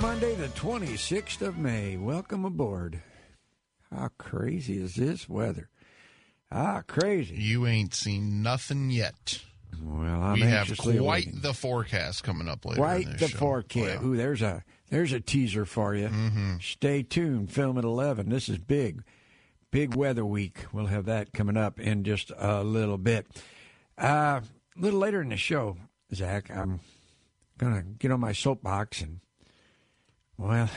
505 Monday, the 26th of May. Welcome aboard. How crazy is this weather? Ah, crazy. You ain't seen nothing yet. Well, I'm we have quite the forecast coming up later. Quite the show. forecast. Oh, Ooh, there's a there's a teaser for you. Mm-hmm. Stay tuned. Film at 11. This is big, big weather week. We'll have that coming up in just a little bit. Uh, a little later in the show, Zach, I'm gonna get on my soapbox and well,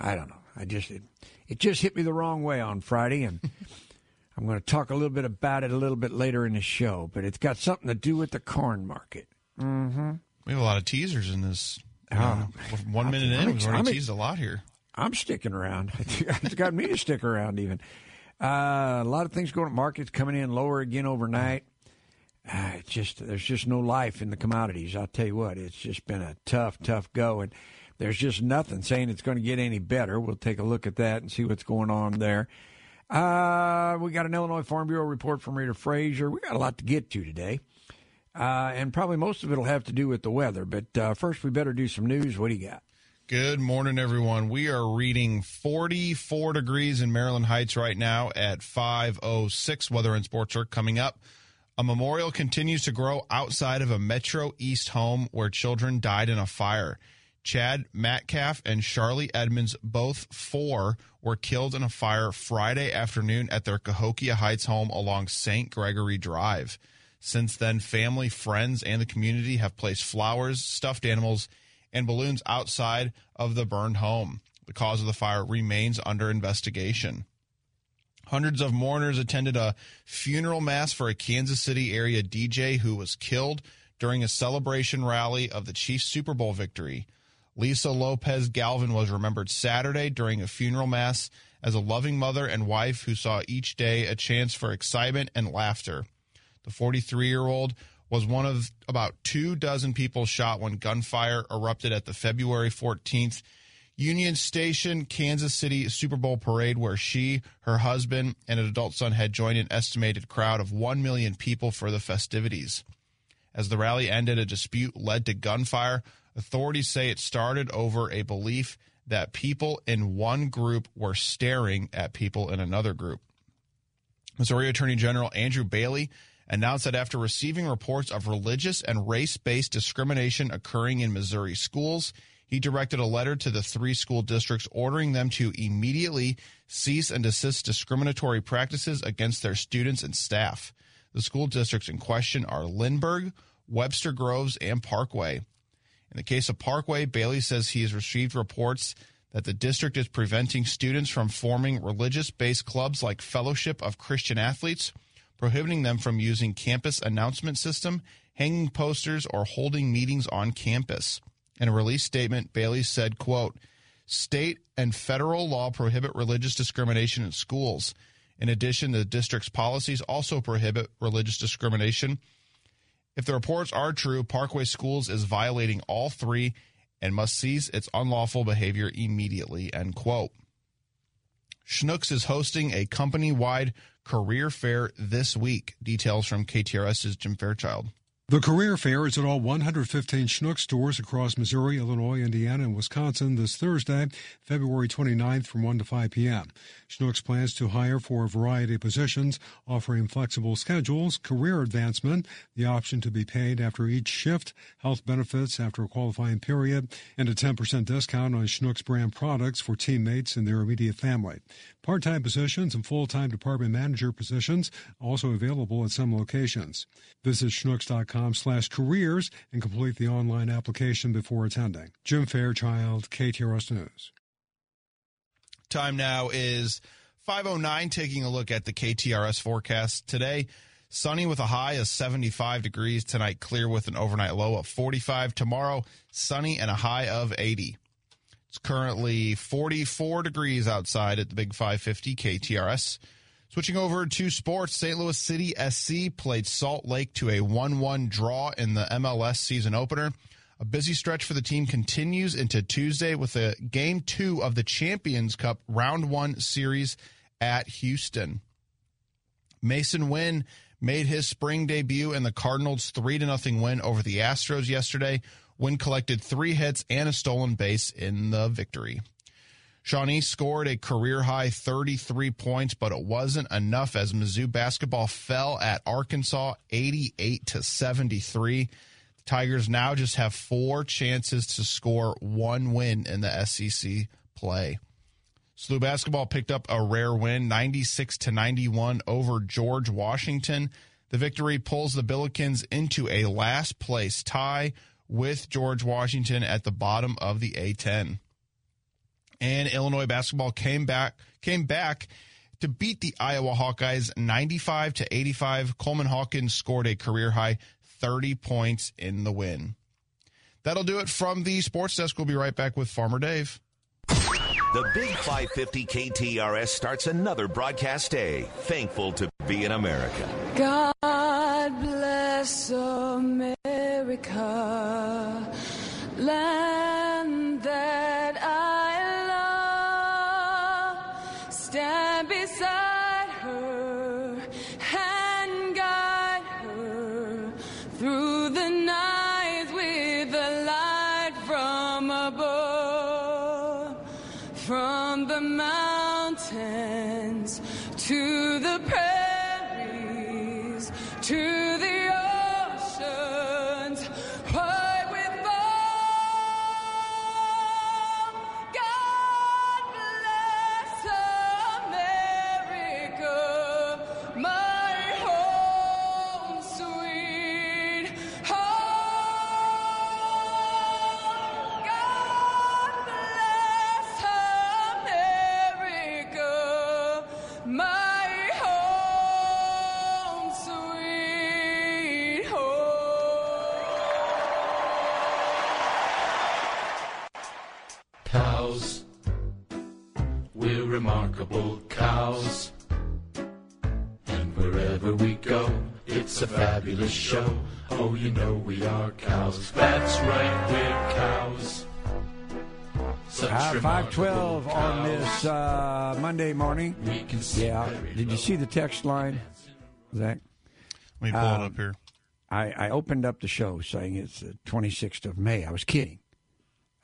I don't know. I just it, it just hit me the wrong way on Friday and. I'm going to talk a little bit about it a little bit later in the show, but it's got something to do with the corn market. Mm-hmm. We have a lot of teasers in this. Oh. Uh, one minute I'm in, we've already excited. teased a lot here. I'm sticking around. it's got me to stick around even. Uh, a lot of things going on. Markets coming in lower again overnight. Uh, it's just there's just no life in the commodities. I'll tell you what, it's just been a tough, tough go, and there's just nothing saying it's going to get any better. We'll take a look at that and see what's going on there. Uh, we got an Illinois Farm Bureau report from Rita Frazier. We got a lot to get to today. Uh, and probably most of it will have to do with the weather. But uh, first, we better do some news. What do you got? Good morning, everyone. We are reading 44 degrees in Maryland Heights right now at 5:06. Weather and sports are coming up. A memorial continues to grow outside of a Metro East home where children died in a fire. Chad Metcalf and Charlie Edmonds, both four, were killed in a fire Friday afternoon at their Cahokia Heights home along St. Gregory Drive. Since then, family, friends, and the community have placed flowers, stuffed animals, and balloons outside of the burned home. The cause of the fire remains under investigation. Hundreds of mourners attended a funeral mass for a Kansas City area DJ who was killed during a celebration rally of the Chiefs Super Bowl victory. Lisa Lopez Galvan was remembered Saturday during a funeral mass as a loving mother and wife who saw each day a chance for excitement and laughter. The 43 year old was one of about two dozen people shot when gunfire erupted at the February 14th Union Station, Kansas City Super Bowl parade, where she, her husband, and an adult son had joined an estimated crowd of 1 million people for the festivities. As the rally ended, a dispute led to gunfire. Authorities say it started over a belief that people in one group were staring at people in another group. Missouri Attorney General Andrew Bailey announced that after receiving reports of religious and race based discrimination occurring in Missouri schools, he directed a letter to the three school districts ordering them to immediately cease and desist discriminatory practices against their students and staff. The school districts in question are Lindbergh, Webster Groves, and Parkway. In the case of Parkway, Bailey says he has received reports that the district is preventing students from forming religious based clubs like Fellowship of Christian Athletes, prohibiting them from using campus announcement system, hanging posters, or holding meetings on campus. In a release statement, Bailey said, quote, State and federal law prohibit religious discrimination in schools. In addition, the district's policies also prohibit religious discrimination. If the reports are true, Parkway Schools is violating all three and must cease its unlawful behavior immediately, end quote. Schnucks is hosting a company wide career fair this week. Details from KTRS's Jim Fairchild. The career fair is at all 115 Schnuck stores across Missouri, Illinois, Indiana, and Wisconsin this Thursday, February 29th from 1 to 5 p.m. Schnucks plans to hire for a variety of positions, offering flexible schedules, career advancement, the option to be paid after each shift, health benefits after a qualifying period, and a 10% discount on Schnucks brand products for teammates and their immediate family. Part-time positions and full-time department manager positions also available at some locations. Visit schnucks.com slash careers and complete the online application before attending. Jim Fairchild, KTRS News. Time now is 509 taking a look at the KTRS forecast today. Sunny with a high of 75 degrees tonight, clear with an overnight low of 45. Tomorrow, sunny and a high of 80. It's currently 44 degrees outside at the Big 550 KTRS. Switching over to sports, St. Louis City SC played Salt Lake to a 1 1 draw in the MLS season opener. A busy stretch for the team continues into Tuesday with a game two of the Champions Cup round one series at Houston. Masyn Winn made his spring debut in the Cardinals' 3 0 win over the Astros yesterday. Winn collected three hits and a stolen base in the victory. Shawnee scored a career high 33 points, but it wasn't enough as Mizzou basketball fell at Arkansas 88 to 73. The Tigers now just have four chances to score one win in the SEC play. SLU basketball picked up a rare win, 96 to 91 over George Washington. The victory pulls the Billikens into a last place tie with George Washington at the bottom of the A10. And Illinois basketball came back came back to beat the Iowa Hawkeyes 95 to 85. Coleman Hawkins scored a career high 30 points in the win. That'll do it from the sports desk. We'll be right back with Farmer Dave. The Big 550 KTRS starts another broadcast day. Thankful to be in America. God bless America, land fabulous show. Oh, you know we are cows. That's right, we're cows. Such Uh, remarkable 512 on this uh, Monday morning. We can see Yeah. very Did you see the text line, Zach? Let me pull it up here. I, I opened up the show saying it's the 26th of May. I was kidding.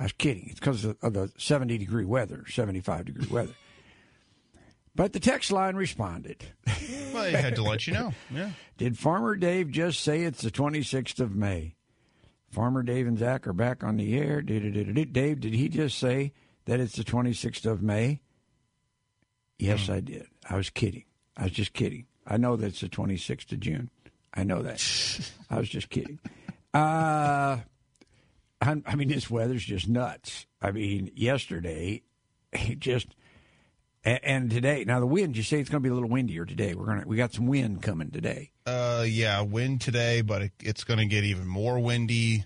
I was kidding. It's because of, of the 70 degree weather, 75 degree weather. But the text line responded. Well, I had to let you know. Yeah. Did Farmer Dave just say it's the 26th of May? Farmer Dave and Zach are back on the air. Dave, did he just say that it's the 26th of May? Yes, I did. I was kidding. I was just kidding. I know that it's the 26th of June. I know that. I was just kidding. Uh, I, I mean, this weather's just nuts. I mean, yesterday, it just and, and today. Now the wind. You say it's going to be a little windier today. We're gonna we got some wind coming today. Uh, yeah, wind today, but it, it's going to get even more windy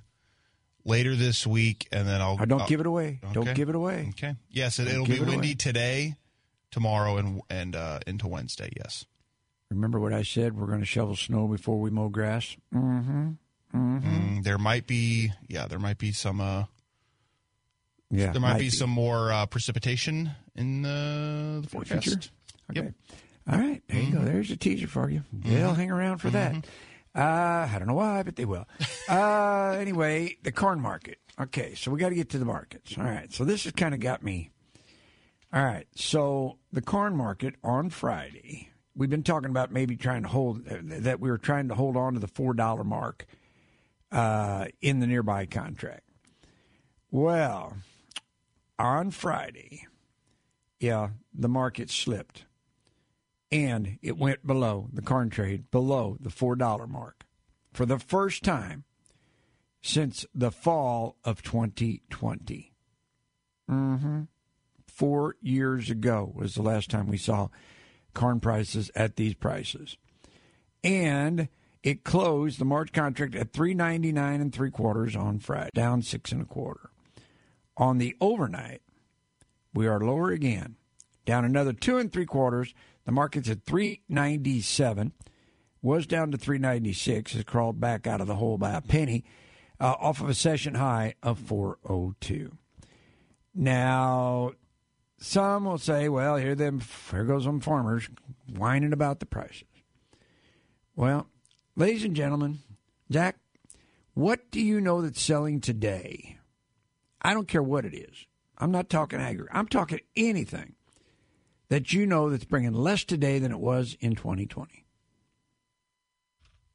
later this week, and then I'll. Oh, don't I'll- give it away. Don't give it away. Okay. Yes, it, it'll be it windy away. today, tomorrow, and and uh, into Wednesday. Yes. Remember what I said? We're going to shovel snow before we mow grass. Mm-hmm. Mm, there might be, yeah, there might be some. Uh, Yeah, there might, be, some more uh, precipitation in the, the forecast. future? Yep. Okay. All right. There you go. There's a teaser for you. They'll hang around for that. Uh, I don't know why, but they will. uh, anyway, the corn market. Okay, so we got to get to the markets. All right. So this has kind of got me. All right. So the corn market on Friday, we've been talking about maybe trying to hold that we were trying to hold on to the four dollar mark uh, in the nearby contract. Well, on Friday, yeah, the market slipped and it went below the corn trade below the four dollar mark for the first time since the fall of 2020. Mm-hmm. Four years ago was the last time we saw corn prices at these prices, and it closed the March contract at three ninety nine and three quarters on Friday, down six and a quarter. On the overnight, we are lower again, down another two and three quarters. The market's at 397, was down to 396, has crawled back out of the hole by a penny, uh, off of a session high of 402. Now, some will say, well, here them, here goes them farmers whining about the prices. Well, ladies and gentlemen, Zach, What do you know that's selling today? I don't care what it is. I'm not talking agri. I'm talking anything that you know that's bringing less today than it was in 2020.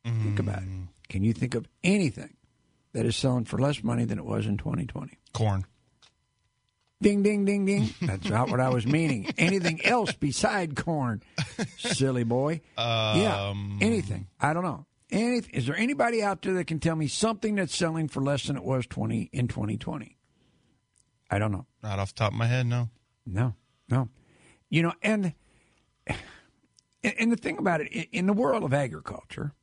Think about it. Mm. Can you think of anything that is selling for less money than it was in 2020? Corn. Ding, ding, ding, ding. That's not what I was meaning. Anything else beside corn, silly boy? yeah, um. anything. I don't know. Anything. Is there anybody out there that can tell me something that's selling for less than it was 20 in 2020? I don't know. Not off the top of my head, no. No, no. You know, and and the thing about it, in- in the world of agriculture,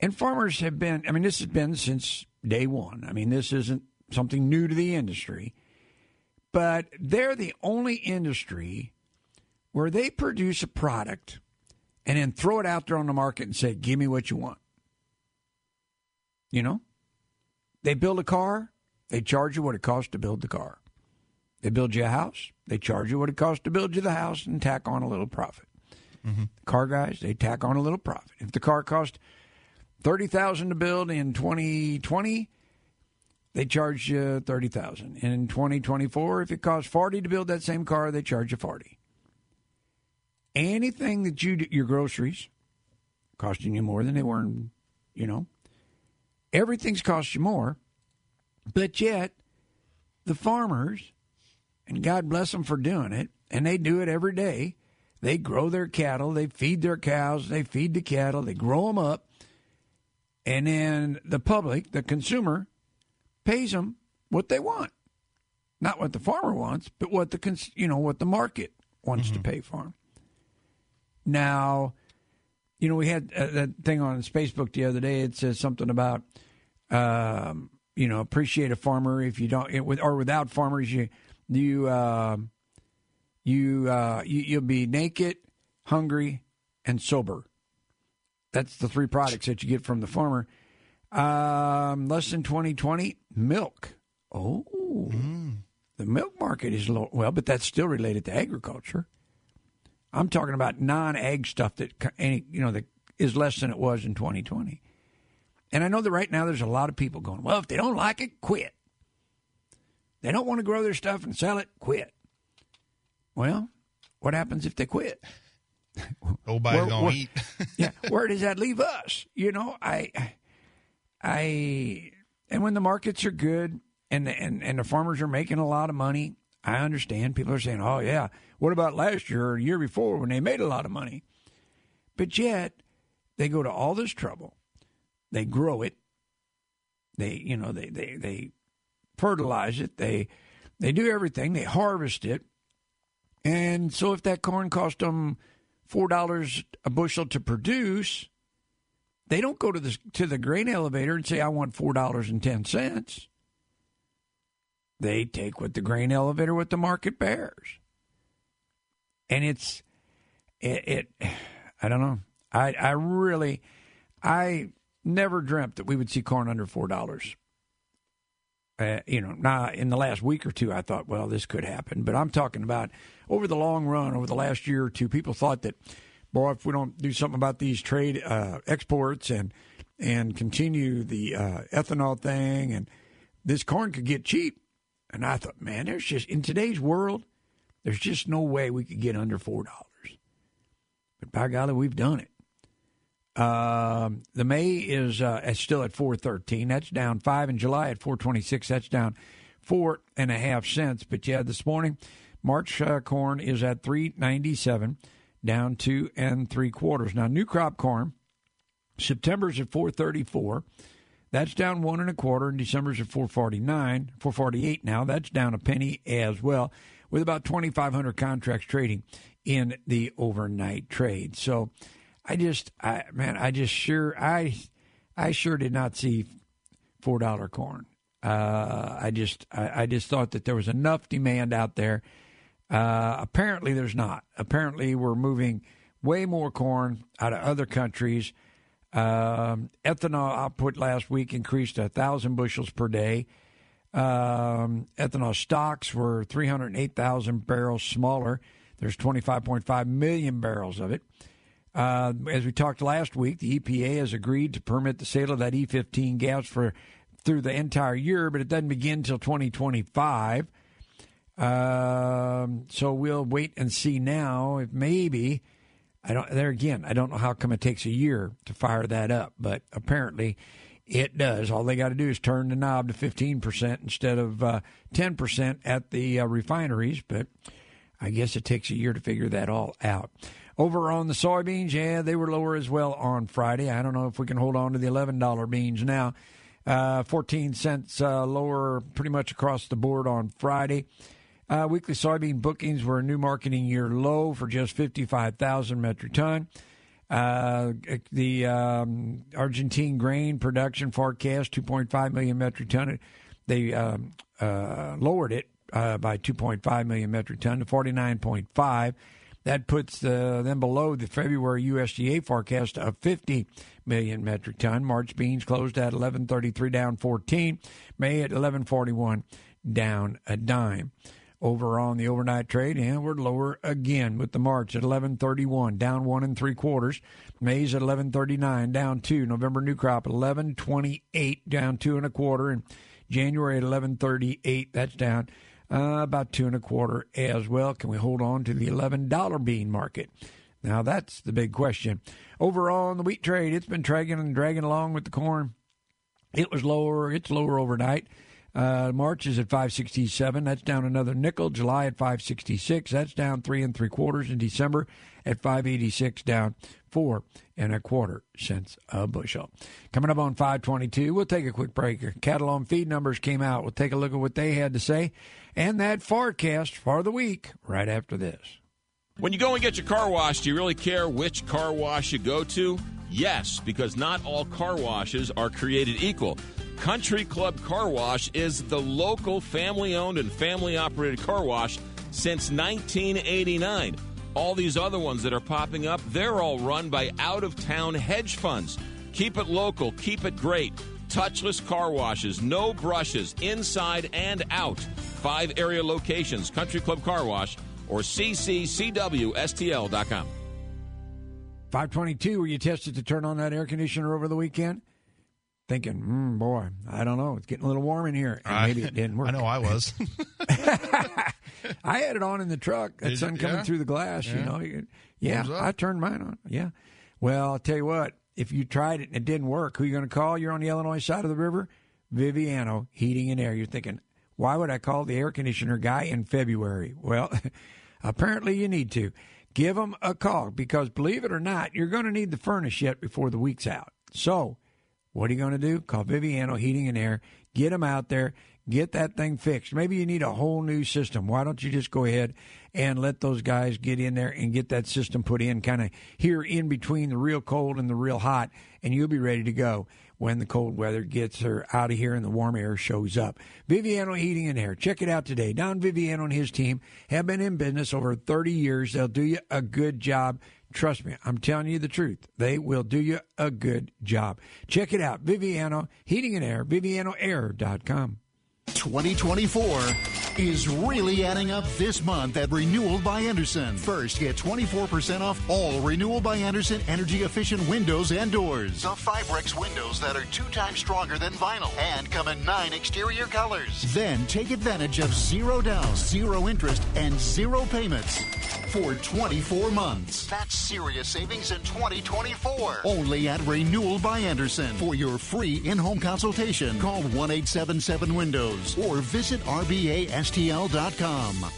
and farmers have been, I mean, this has been since day one. I mean, this isn't something new to the industry, but they're the only industry where they produce a product and then throw it out there on the market and say, give me what you want. You know? They build a car, they charge you what it costs to build the car. They build you a house, they charge you what it costs to build you the house and tack on a little profit. Mm-hmm. Car guys, they tack on a little profit. If the car cost thirty thousand to build in twenty twenty, they charge you thirty thousand. And in twenty twenty four, if it costs forty to build that same car, they charge you forty. Anything that you do, your groceries costing you more than they were, in, you know, everything's cost you more, but yet the farmers, and God bless them for doing it, and they do it every day. They grow their cattle, they feed their cows, they feed the cattle, they grow them up, and then the public, the consumer, pays them what they want, not what the farmer wants, but what the cons- you know what the market wants to pay for them. Now, you know, we had uh, that thing on Facebook the other day. It says something about, um, you know, appreciate a farmer if you don't, it, with or without farmers, you you uh, you, uh, you you'll be naked, hungry, and sober. That's the three products that you get from the farmer. Um, less than twenty twenty milk. Oh, the milk market is low. Well, but that's still related to agriculture. I'm talking about non-ag stuff that any you know that is less than it was in 2020. And I know that right now there's a lot of people going, well, if they don't like it, quit. They don't want to grow their stuff and sell it, quit. Well, what happens if they quit? Nobody's Where- gonna where- eat. yeah, where does that leave us? You know, I, I, and when the markets are good and and and the farmers are making a lot of money, I understand. People are saying, "Oh yeah, what about last year or year before when they made a lot of money?" But yet, they go to all this trouble, they grow it, they you know they they they fertilize it, they they do everything, they harvest it, and so if that corn cost them four dollars a bushel to produce, they don't go to the to the grain elevator and say, "I want four dollars and ten cents." They take what the grain elevator, what the market bears, and it's it. it I don't know. I I really, I never dreamt that we would see corn under four dollars. Uh, you know, now in the last week or two, I thought, well, this could happen. But I'm talking about over the long run, over the last year or two, people thought that, boy, if we don't do something about these trade uh, exports and and continue the uh, ethanol thing, and this corn could get cheap. And I thought, man, there's just in today's world, there's just no way we could get under four dollars. But by golly, we've done it. Um, the May is uh, still at four thirteen. That's down five. In July at four twenty six. That's down four and a half cents. But yeah, this morning, March uh, corn is at three ninety seven, down two and three quarters. Now, new crop corn, September's at four thirty four. That's down one and a quarter, and December's at 449, 448 now. That's down a penny as well, with about 2,500 contracts trading in the overnight trade. So, I just, I man, I just sure, I, I sure did not see four dollar corn. Uh, I just, I, I just thought that there was enough demand out there. Uh, apparently, there's not. Apparently, we're moving way more corn out of other countries. Um, ethanol output last week increased a thousand bushels per day. Um, ethanol stocks were 308,000 barrels smaller. There's 25.5 million barrels of it. Uh, as we talked last week, the EPA has agreed to permit the sale of that E15 gas for through the entire year, but it doesn't begin until 2025. Um, so we'll wait and see now if maybe I don't. There again, I don't know how come it takes a year to fire that up, but apparently it does. All they got to do is turn the knob to 15% instead of uh, 10% at the uh, refineries, but I guess it takes a year to figure that all out. Over on the soybeans, yeah, they were lower as well on Friday. I don't know if we can hold on to the $11 beans now. Uh, 14 cents uh, lower pretty much across the board on Friday. Uh, weekly soybean bookings were a new marketing year low for just 55,000 metric ton. Uh, the um, Argentine grain production forecast 2.5 million metric ton. They um, uh, lowered it uh, by 2.5 million metric ton to 49.5. That puts uh, them below the February USDA forecast of 50 million metric ton. March beans closed at 11.33, down 14. May at 11.41, down a dime over on the overnight trade, and we're lower again with the March at 11.31, down one and three quarters. May's at 11.39, down two. November new crop at 11.28, down two and a quarter, and January at 11.38, that's down uh, about two and a quarter as well. Can we hold on to the $11 bean market? Now that's the big question. Overall in the wheat trade, it's been dragging and dragging along with the corn. It was lower. It's lower overnight. Uh, March is at 567. That's down another nickel. July at 566. That's down three and three quarters. In December at 586, down four and a quarter cents a bushel. Coming up on 522, we'll take a quick break. Cattle on feed numbers came out. We'll take a look at what they had to say and that forecast for the week right after this. When you go and get your car washed, do you really care which car wash you go to? Yes, because not all car washes are created equal. Country Club Car Wash is the local family owned and family operated car wash since 1989. All these other ones that are popping up, they're all run by out of town hedge funds. Keep it local, keep it great. Touchless car washes, no brushes, inside and out. Five area locations Country Club Car Wash or cccwstl.com. 522, were you tested to turn on that air conditioner over the weekend? Thinking, mm, boy, I don't know. It's getting a little warm in here. And maybe it didn't work. I know I was. I had it on in the truck. That Did sun you? coming Yeah? through the glass, you know. You- Yeah, I turned mine on. Yeah. Well, I'll tell you what. If you tried it and it didn't work, who are you going to call? You're on the Illinois side of the river. Viviano Heating and Air. You're thinking, why would I call the air conditioner guy in February? Well, apparently you need to. Give them a call because believe it or not, you're going to need the furnace yet before the week's out. So, what are you going to do? Call Viviano Heating and Air. Get them out there. Get that thing fixed. Maybe you need a whole new system. Why don't you just go ahead and let those guys get in there and get that system put in kind of here in between the real cold and the real hot, and you'll be ready to go when the cold weather gets her out of here and the warm air shows up. Viviano Heating and Air. Check it out today. Don Viviano and his team have been in business over 30 years. They'll do you a good job. Trust me, I'm telling you the truth. They will do you a good job. Check it out. Viviano Heating and Air, VivianoAir.com. 2024 is really adding up this month at Renewal by Andersen. First, get 24% off all Renewal by Andersen energy efficient windows and doors. The Fibrex windows that are two times stronger than vinyl and come in nine exterior colors. Then take advantage of zero down, zero interest, and zero payments for 24 months. That's serious savings in 2024. Only at Renewal by Andersen. For your free in-home consultation, call 1-877-WINDOWS or visit rbastl.com.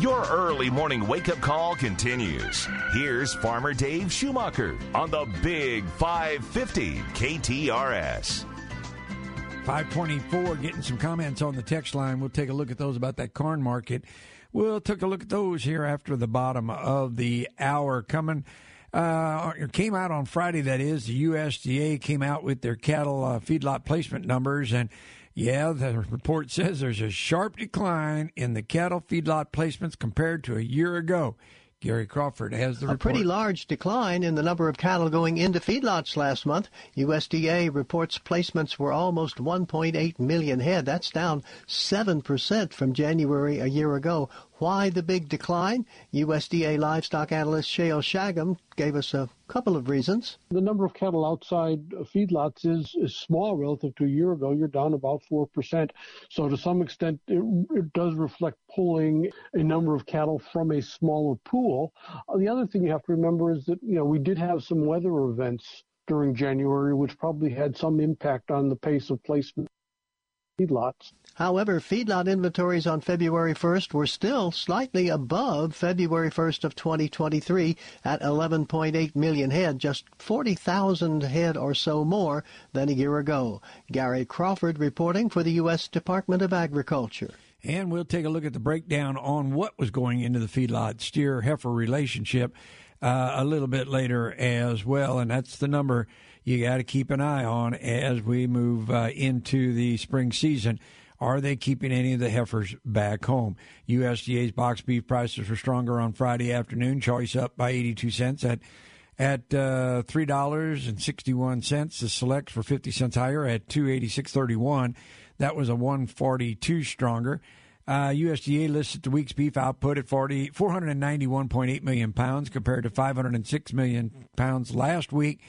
Your early morning wake up call continues. Here's Farmer Dave Schumacher on the Big 550 KTRS. 524, getting some comments on the text line. We'll take a look at those about that corn market. We'll take a look at those here after the bottom of the hour. Coming, uh, it came out on Friday, that is. The USDA came out with their cattle uh, feedlot placement numbers. And yeah, the report says there's a sharp decline in the cattle feedlot placements compared to a year ago. Gary Crawford has the report. A pretty large decline in the number of cattle going into feedlots last month. USDA reports placements were almost 1.8 million head. That's down 7% from January a year ago. Why the big decline? USDA livestock analyst Shayle Shagam gave us a couple of reasons. The number of cattle outside feedlots is, is small relative to a year ago. You're down about 4%. So to some extent, it, it does reflect pulling a number of cattle from a smaller pool. Uh, the other thing you have to remember is that, you know, we did have some weather events during January, which probably had some impact on the pace of placement feedlots. However, feedlot inventories on February 1st were still slightly above February 1st of 2023 at 11.8 million head, just 40,000 head or so more than a year ago. Gary Crawford reporting for the U.S. Department of Agriculture. And we'll take a look at the breakdown on what was going into the feedlot steer heifer relationship uh, a little bit later as well. And that's the number you got to keep an eye on as we move uh, into the spring season. Are they keeping any of the heifers back home? USDA's box beef prices were stronger on Friday afternoon, choice up by 82 cents at at uh, three dollars and sixty one cents. The selects were fifty cents higher at two eighty six thirty one. That was a one forty two stronger. Uh, USDA listed the week's beef output at 40, 491.8 million pounds compared to 506 million pounds last week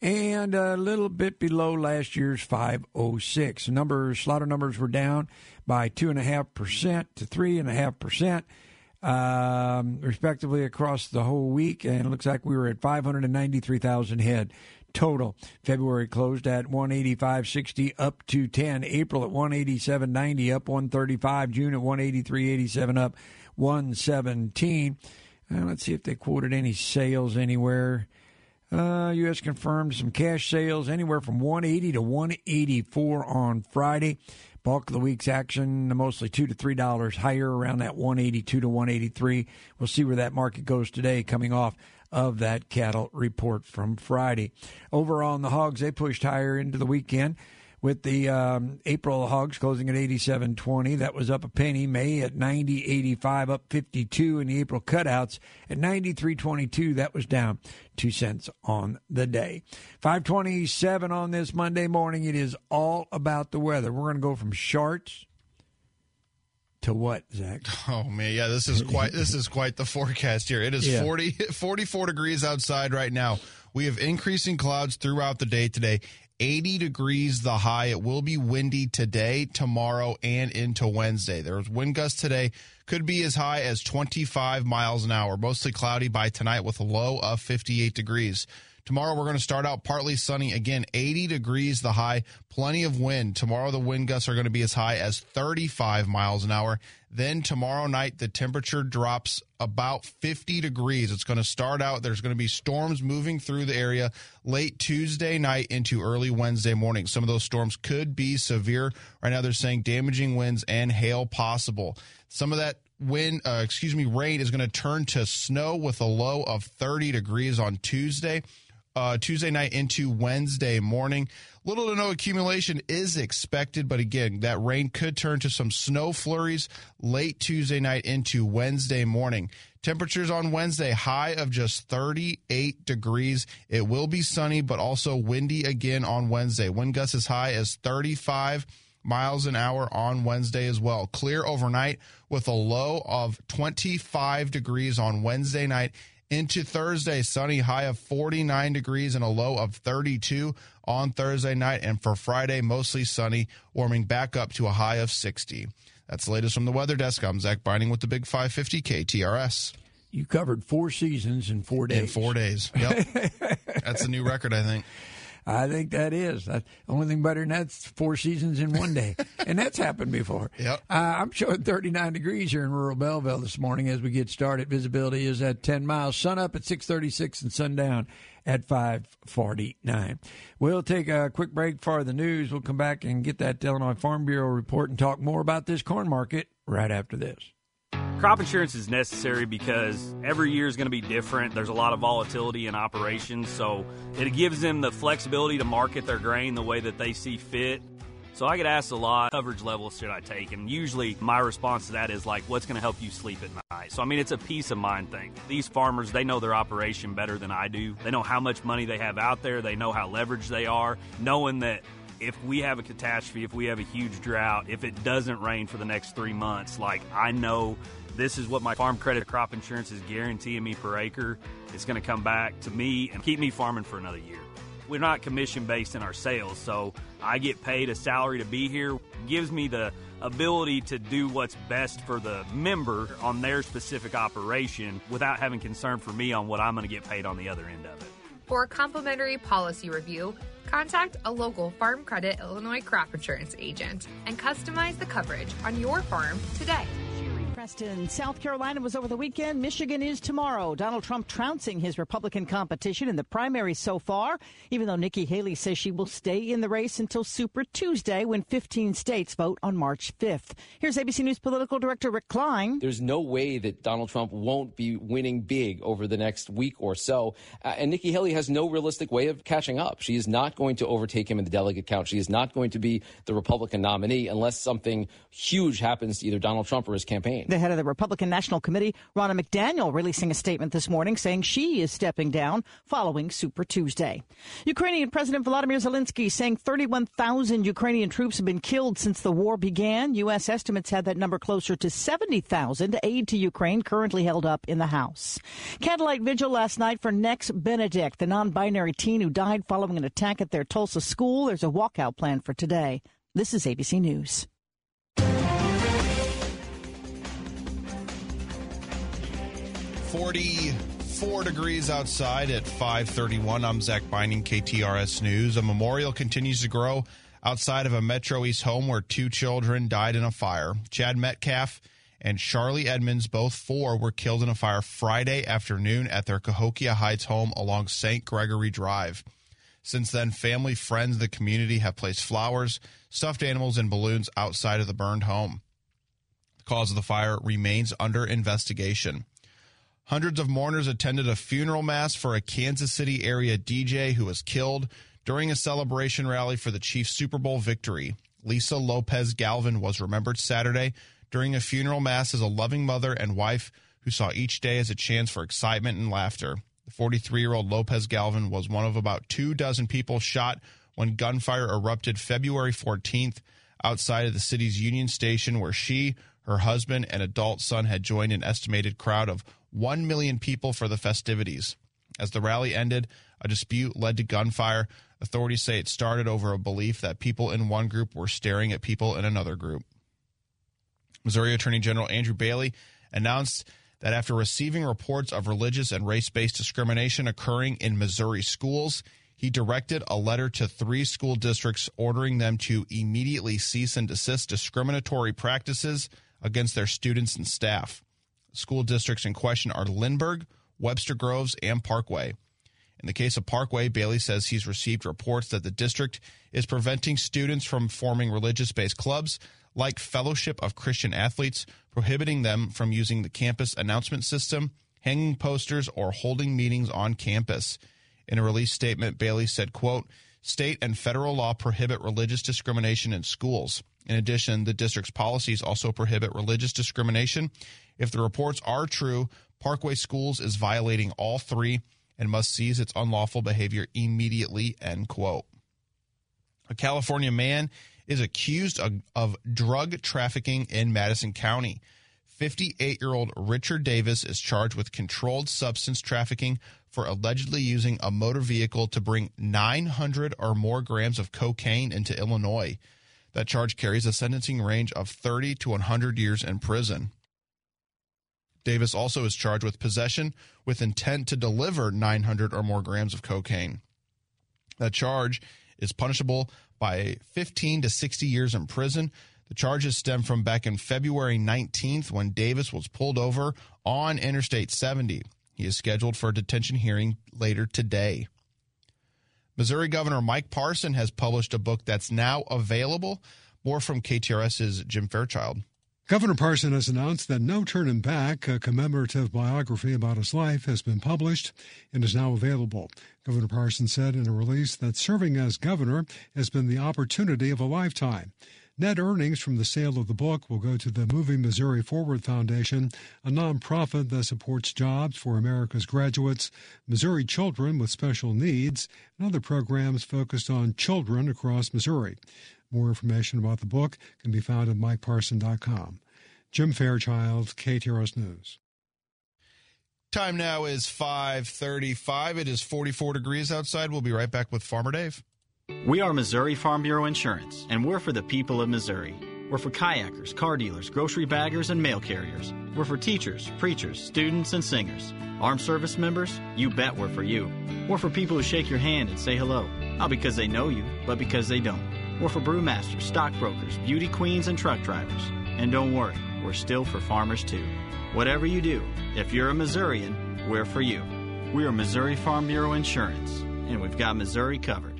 and a little bit below last year's 506. Numbers, slaughter numbers were down by 2.5% to 3.5%. Um, respectively across the whole week, and it looks like we were at 593,000 head total. February closed at 185.60 up to 10. April at 187.90 up 135. June at 183.87 up 117. Uh, let's see if they quoted any sales anywhere. Uh, U.S. confirmed some cash sales anywhere from 180 to 184 on Friday. Bulk of the week's action, mostly two to three dollars higher, around that 182 to 183. We'll see where that market goes today, coming off of that cattle report from Friday. Over on the hogs, they pushed higher into the weekend with the um, April hogs closing at 87.20. That was up a penny. May at 90.85, up 52. And the April cutouts at 93.22. That was down two cents on the day. 527 on this Monday morning. It is all about the weather. We're going to go from shorts to what, Zach? Oh man, yeah, this is quite this is quite the forecast here. It is Yeah. 40 44 degrees outside right now. We have increasing clouds throughout the day today. 80 degrees the high. It will be windy today, tomorrow, and into Wednesday. There's wind gusts today. Could be as high as 25 miles an hour. Mostly cloudy by tonight with a low of 58 degrees. Tomorrow we're going to start out partly sunny. Again, 80 degrees the high, plenty of wind. Tomorrow the wind gusts are going to be as high as 35 miles an hour. Then tomorrow night the temperature drops about 50 degrees. It's going to start out there's going to be storms moving through the area late Tuesday night into early Wednesday morning. Some of those storms could be severe. Right now they're saying damaging winds and hail possible. Some of that wind, uh, excuse me, rain is going to turn to snow with a low of 30 degrees on Tuesday uh, Tuesday night into Wednesday morning. Little to no accumulation is expected, but again, that rain could turn to some snow flurries late Tuesday night into Wednesday morning. Temperatures on Wednesday, high of just 38 degrees. It will be sunny, but also windy again on Wednesday. Wind gusts as high as 35 miles an hour on Wednesday as well. Clear overnight with a low of 25 degrees on Wednesday night. Into Thursday, sunny high of 49 degrees and a low of 32 on Thursday night. And for Friday, mostly sunny, warming back up to a high of 60. That's the latest from the weather desk. I'm Zach Binding with the Big 550 KTRS. You covered four seasons in four days. In four days. Yep. That's a new record, I think. I think that is. The only thing better than that's four seasons in one day. and that's happened before. Yep. Uh, I'm showing 39 degrees here in rural Belleville this morning as we get started. Visibility is at 10 miles. Sun up at 636 and sundown at 549. We'll take a quick break for the news. We'll come back and get that Illinois Farm Bureau report and talk more about this corn market right after this. Crop insurance is necessary because every year is going to be different. There's a lot of volatility in operations, so it gives them the flexibility to market their grain the way that they see fit. So I get asked a lot, coverage levels should I take? And usually my response to that is like, what's going to help you sleep at night? So I mean, it's a peace of mind thing. These farmers, they know their operation better than I do. They know how much money they have out there. They know how leveraged they are, knowing that if we have a catastrophe, if we have a huge drought, if it doesn't rain for the next three months, like I know this is what my farm credit crop insurance is guaranteeing me per acre. It's going to come back to me and keep me farming for another year. We're not commission based in our sales, so I get paid a salary to be here. It gives me the ability to do what's best for the member on their specific operation without having concern for me on what I'm going to get paid on the other end of it. For a complimentary policy review, contact a local Farm Credit Illinois crop insurance agent and customize the coverage on your farm today. Preston, South Carolina was over the weekend. Michigan is tomorrow. Donald Trump trouncing his Republican competition in the primary so far, even though Nikki Haley says she will stay in the race until Super Tuesday when 15 states vote on March 5th. Here's ABC News political director Rick Klein. There's no way that Donald Trump won't be winning big over the next week or so. Uh, and Nikki Haley has no realistic way of catching up. She is not going to overtake him in the delegate count. She is not going to be the Republican nominee unless something huge happens to either Donald Trump or his campaign. The head of the Republican National Committee, Ronna McDaniel, releasing a statement this morning saying she is stepping down following Super Tuesday. Ukrainian President Volodymyr Zelensky saying 31,000 Ukrainian troops have been killed since the war began. U.S. estimates had that number closer to 70,000. Aid to Ukraine currently held up in the House. Candlelight vigil last night for Nex Benedict, the non-binary teen who died following an attack at their Tulsa school. There's a walkout plan for today. This is ABC News. 44 degrees outside at 531. I'm Zach Binding, KTRS News. A memorial continues to grow outside of a Metro East home where two children died in a fire. Chad Metcalf and Charlie Edmonds, both four, were killed in a fire Friday afternoon at their Cahokia Heights home along St. Gregory Drive. Since then, family, friends, the community have placed flowers, stuffed animals, and balloons outside of the burned home. The cause of the fire remains under investigation. Hundreds of mourners attended a funeral mass for a Kansas City area DJ who was killed during a celebration rally for the Chiefs' Super Bowl victory. Lisa Lopez Galvan was remembered Saturday during a funeral mass as a loving mother and wife who saw each day as a chance for excitement and laughter. The 43 year old Lopez Galvan was one of about two dozen people shot when gunfire erupted February 14th outside of the city's Union Station, where she, her husband, and adult son had joined an estimated crowd of 1 million people for the festivities. As the rally ended, a dispute led to gunfire. Authorities say it started over a belief that people in one group were staring at people in another group. Missouri Attorney General Andrew Bailey announced that after receiving reports of religious and race based discrimination occurring in Missouri schools, he directed a letter to three school districts ordering them to immediately cease and desist discriminatory practices against their students and staff. School districts in question are Lindbergh, Webster Groves, and Parkway. In the case of Parkway, Bailey says he's received reports that the district is preventing students from forming religious based clubs like Fellowship of Christian Athletes, prohibiting them from using the campus announcement system, hanging posters, or holding meetings on campus. In a release statement, Bailey said, quote, State and federal law prohibit religious discrimination in schools. In addition, the district's policies also prohibit religious discrimination. If the reports are true, Parkway Schools is violating all three and must cease its unlawful behavior immediately, end quote. A California man is accused of, of drug trafficking in Madison County. 58 year old Richard Davis is charged with controlled substance trafficking for allegedly using a motor vehicle to bring 900 or more grams of cocaine into Illinois. That charge carries a sentencing range of 30 to 100 years in prison. Davis also is charged with possession with intent to deliver 900 or more grams of cocaine. That charge is punishable by 15 to 60 years in prison. The charges stem from back in February 19th when Davis was pulled over on Interstate 70. He is scheduled for a detention hearing later today. Missouri Governor Mike Parson has published a book that's now available. More from KTRS's Jim Fairchild. Governor Parson has announced that No Turning Back, a commemorative biography about his life, has been published and is now available. Governor Parson said in a release that serving as governor has been the opportunity of a lifetime. Net earnings from the sale of the book will go to the Moving Missouri Forward Foundation, a nonprofit that supports jobs for America's graduates, Missouri children with special needs, and other programs focused on children across Missouri. More information about the book can be found at mikeparson.com. Jim Fairchild, KTRS News. Time now is 5:35. It is 44 degrees outside. We'll be right back with Farmer Dave. We are Missouri Farm Bureau Insurance, and we're for the people of Missouri. We're for kayakers, car dealers, grocery baggers, and mail carriers. We're for teachers, preachers, students, and singers. Armed service members? You bet we're for you. We're for people who shake your hand and say hello, not because they know you, but because they don't. We're for brewmasters, stockbrokers, beauty queens, and truck drivers. And don't worry, we're still for farmers too. Whatever you do, if you're a Missourian, we're for you. We are Missouri Farm Bureau Insurance, and we've got Missouri covered.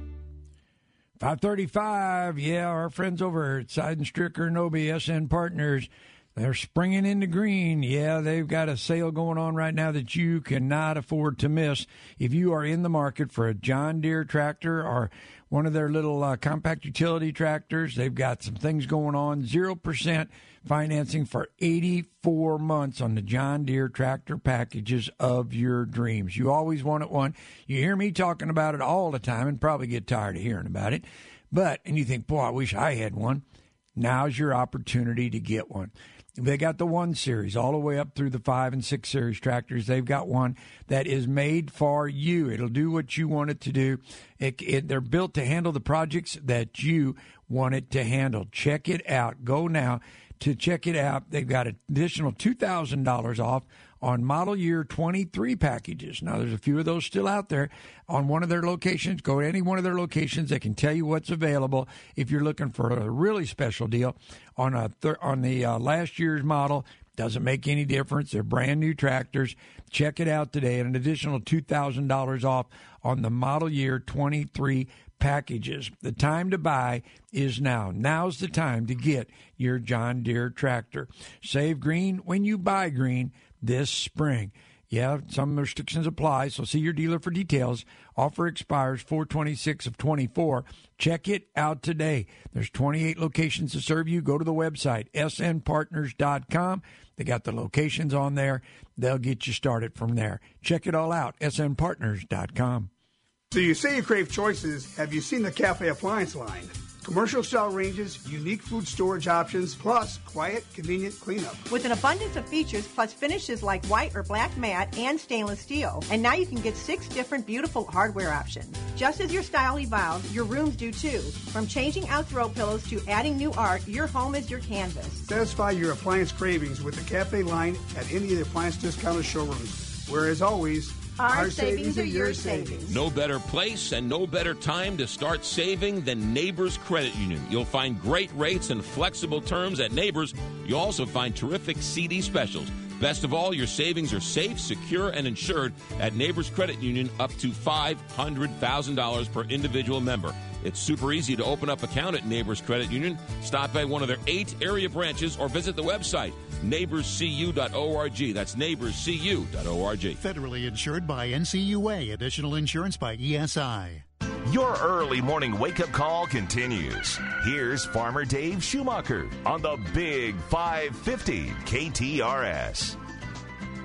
535, yeah, our friends over at Sydenstricker and OBSN Partners, they're springing into green. Yeah, they've got a sale going on right now that you cannot afford to miss. If you are in the market for a John Deere tractor or one of their little uh, compact utility tractors, they've got some things going on. 0% financing for 84 months on the John Deere tractor packages of your dreams. You always wanted one. You hear me talking about it all the time and probably get tired of hearing about it. But, and you think, boy, I wish I had one. Now's your opportunity to get one. They got the one series all the way up through the five and six series tractors. They've got one that is made for you. It'll do what you want it to do. It, it, they're built to handle the projects that you want it to handle. Check it out. Go now to check it out. They've got an additional $2,000 off on model year 23 packages. Now, there's a few of those still out there on one of their locations. Go to any one of their locations. They can tell you what's available. If you're looking for a really special deal on a thir- on the uh, last year's model, doesn't make any difference. They're brand new tractors. Check it out today. And An additional $2,000 off on the model year 23 packages. The time to buy is now. Now's the time to get your John Deere tractor. Save green when you buy green this spring. Yeah, some restrictions apply, so see your dealer for details. Offer expires 426 of 24. Check it out today. There's 28 locations to serve you. Go to the website, snpartners.com. They got the locations on there. They'll get you started from there. Check it all out, snpartners.com. So you say you crave choices. Have you seen the Cafe Appliance line? Commercial style ranges, unique food storage options, plus quiet, convenient cleanup. With an abundance of features plus finishes like white or black matte and stainless steel. And now you can get six different beautiful hardware options. Just as your style evolves, your rooms do too. From changing out throw pillows to adding new art, your home is your canvas. Satisfy your appliance cravings with the Cafe line at any of the appliance discounter showrooms. Where, as always, Our savings are your savings. No better place and no better time to start saving than Neighbors Credit Union. You'll find great rates and flexible terms at Neighbors. You'll also find terrific CD specials. Best of all, your savings are safe, secure, and insured at Neighbors Credit Union up to $500,000 per individual member. It's super easy to open up account at Neighbors Credit Union. Stop by one of their eight area branches or visit the website neighborscu.org. That's neighborscu.org. Federally insured by NCUA. Additional insurance by ESI. Your early morning wake up call continues. Here's Farmer Dave Schumacher on the Big 550 KTRS.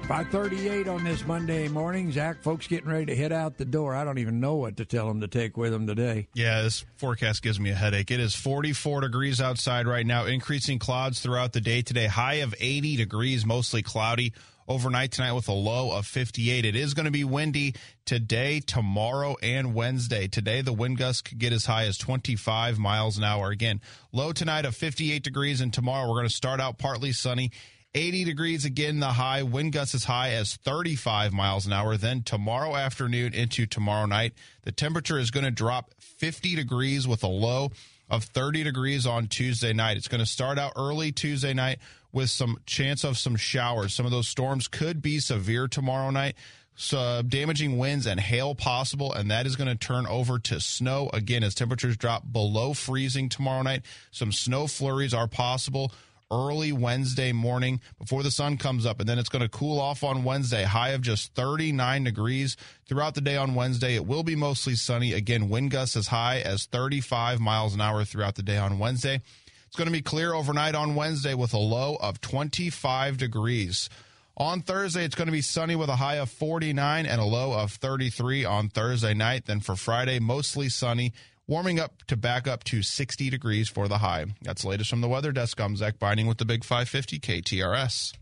538 on this Monday morning. Zach, folks getting ready to head out the door. I don't even know what to tell them to take with them today. Yeah, this forecast gives me a headache. It is 44 degrees outside right now, increasing clouds throughout the day today. High of 80 degrees, mostly cloudy. Overnight tonight with a low of 58. It is going to be windy today, tomorrow, and Wednesday. Today, the wind gusts could get as high as 25 miles an hour. Again, low tonight of 58 degrees, and tomorrow we're going to start out partly sunny. 80 degrees again, the high. Wind gusts as high as 35 miles an hour. Then tomorrow afternoon into tomorrow night, the temperature is going to drop 50 degrees with a low of 30 degrees on Tuesday night. It's going to start out early Tuesday night with some chance of some showers. Some of those storms could be severe tomorrow night. So damaging winds and hail possible, and that is going to turn over to snow again as temperatures drop below freezing tomorrow night. Some snow flurries are possible early Wednesday morning before the sun comes up. And then it's going to cool off on Wednesday, high of just 39 degrees throughout the day on Wednesday. It will be mostly sunny. Again, wind gusts as high as 35 miles an hour throughout the day on Wednesday. It's going to be clear overnight on Wednesday with a low of 25 degrees. On Thursday, it's going to be sunny with a high of 49 and a low of 33 on Thursday night. Then for Friday, mostly sunny warming up to back up to 60 degrees for the high. That's the latest from the weather desk. I'm Zach Binding with the Big 550 KTRS.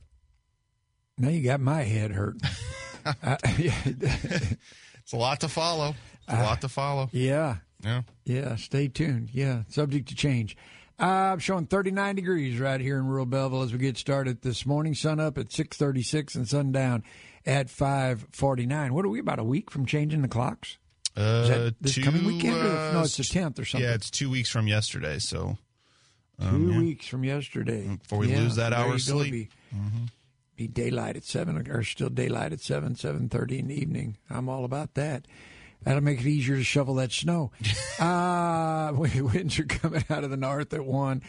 Now you got my head hurt. uh, it's a lot to follow. It's a lot to follow. Yeah. Yeah. Yeah. Stay tuned. Yeah. Subject to change. Uh, I'm showing 39 degrees right here in rural Belleville as we get started this morning. Sun up at 6:36 and sundown at 5:49. What are we about a week from changing the clocks? Uh, Is that this two, coming weekend? Or, uh, no, it's the 10th or something. Yeah, it's two weeks from yesterday. So Two um, yeah. weeks from yesterday. Before we Yeah, lose that hour of sleep. Be, Mhm. be daylight at seven, or still daylight at seven, seven thirty in the evening. I'm all about that. That'll make it easier to shovel that snow. uh, winds are coming out of the north at one.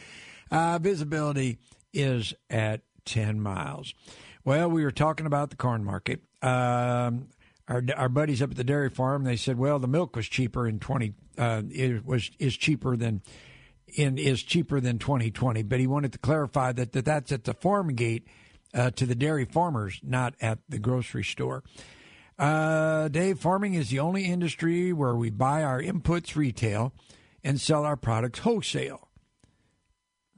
Uh, visibility is at ten miles. Well, we were talking about the corn market. Um, our our buddies up at the dairy farm, they said, well, the milk was cheaper in twenty. Uh, it was is cheaper than in is cheaper than 2020. But he wanted to clarify that, that that's at the farm gate uh, to the dairy farmers, not at the grocery store. Uh, Dave, farming is the only industry where we buy our inputs retail and sell our products wholesale.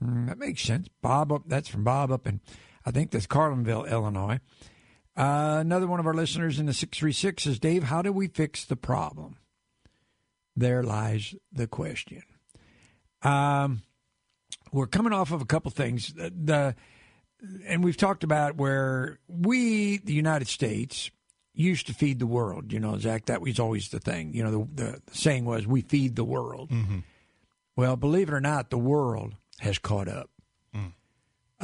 Mm, that makes sense. Bob, up, that's from Bob up in, I think that's Carlinville, Illinois. Uh, another one of our listeners in the 636 says, Dave, how do we fix the problem? There lies the question. Um, we're coming off of a couple things. The, the and we've talked about where we, the United States, used to feed the world. You know, Zach, that was always the thing. You know, the, the, the saying was, "We feed the world." Mm-hmm. Well, believe it or not, the world has caught up.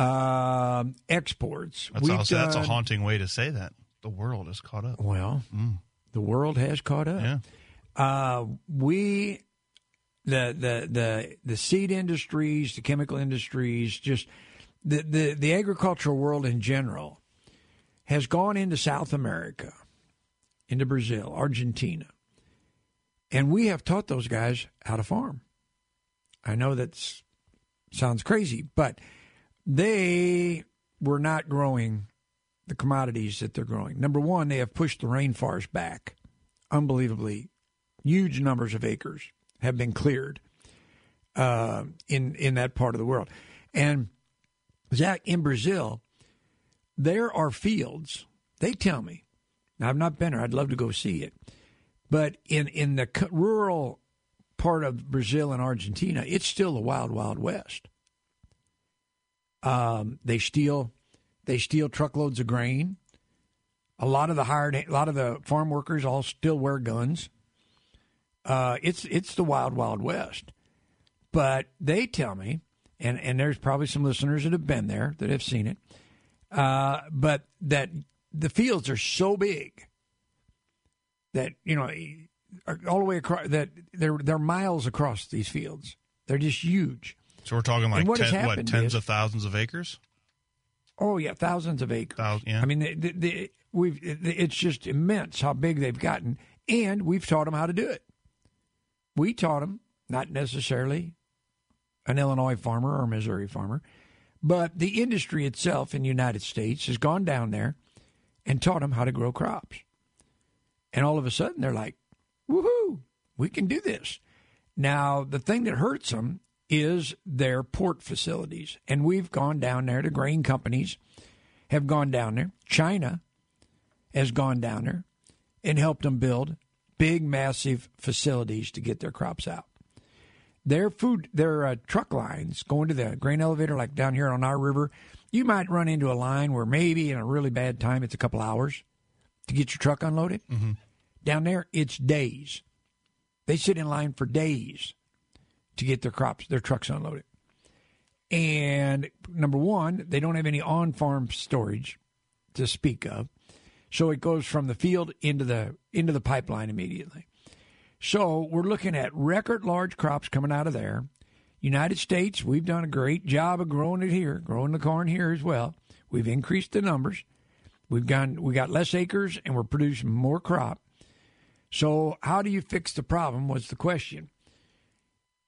Um, exports. That's, also, that's a haunting way to say that. The world has caught up. Well, Mm. the world has caught up. Yeah. Uh, we, the the the the seed industries, the chemical industries, just the the the agricultural world in general, has gone into South America, into Brazil, Argentina, and we have taught those guys how to farm. I know that sounds crazy, but they were not growing the commodities that they're growing. Number one, they have pushed the rainforest back. Unbelievably, huge numbers of acres have been cleared uh, in in that part of the world. And Zach, in Brazil, there are fields. They tell me. Now, I've not been there. I'd love to go see it. But in in the rural part of Brazil and Argentina, it's still the wild, wild west. Um, they steal they steal truckloads of grain. A lot of the hired, a lot of the farm workers all still wear guns. Uh, it's it's the wild, wild west. But they tell me, and and there's probably some listeners that have been there that have seen it. Uh, but that the fields are so big that you know all the way across that they're they're miles across these fields. They're just huge. So we're talking like what ten, what tens is- of thousands of acres. Oh yeah, thousands of acres. yeah. I mean, the, the, the, we've it- it's just immense how big they've gotten, and we've taught them how to do it. We taught them, not necessarily an Illinois farmer or a Missouri farmer, but the industry itself in the United States has gone down there and taught them how to grow crops. And all of a sudden, they're like, "Woohoo! We can do this." Now, the thing that hurts them is their port facilities. And we've gone down there, the grain companies have gone down there. China has gone down there and helped them build big, massive facilities to get their crops out. Their food, their uh, truck lines going to the grain elevator, like down here on our river, you might run into a line where maybe in a really bad time it's a couple hours to get your truck unloaded. Down there, it's days. They sit in line for days to get their crops, their trucks unloaded. And number one, they don't have any on farm storage to speak of. So it goes from the field into the into the pipeline immediately. So we're looking at record large crops coming out of there. United States, we've done a great job of growing it here, growing the corn here as well. We've increased the numbers. We've gone we got less acres and we're producing more crop. So how do you fix the problem was the question.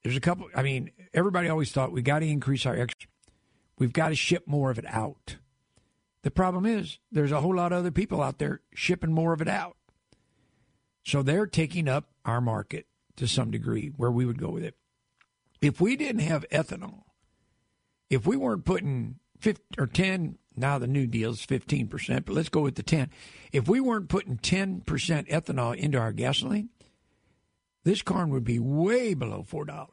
There's a couple I mean, everybody always thought we got to increase our ex we've got to ship more of it out. The problem is there's a whole lot of other people out there shipping more of it out. So they're taking up our market. to some degree where we would go with it. If we didn't have ethanol, if we weren't putting 50 or 10, now the new deal is 15%, but let's go with the 10. If we weren't putting 10% ethanol into our gasoline, this corn would be way below $4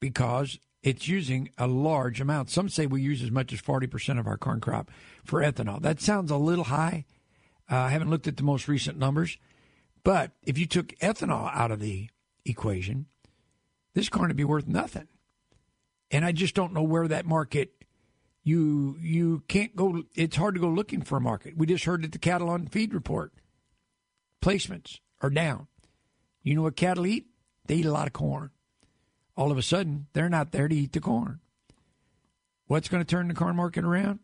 because it's using a large amount. Some say we use as much as 40% of our corn crop for ethanol. That sounds a little high. Uh, I haven't looked at the most recent numbers, but if you took ethanol out of the equation, this corn would be worth nothing. And I just don't know where that market you you can't go it's hard to go looking for a market. We just heard at the cattle on feed report. Placements are down. You know what cattle eat? They eat a lot of corn. All of a sudden, they're not there to eat the corn. What's going to turn the corn market around?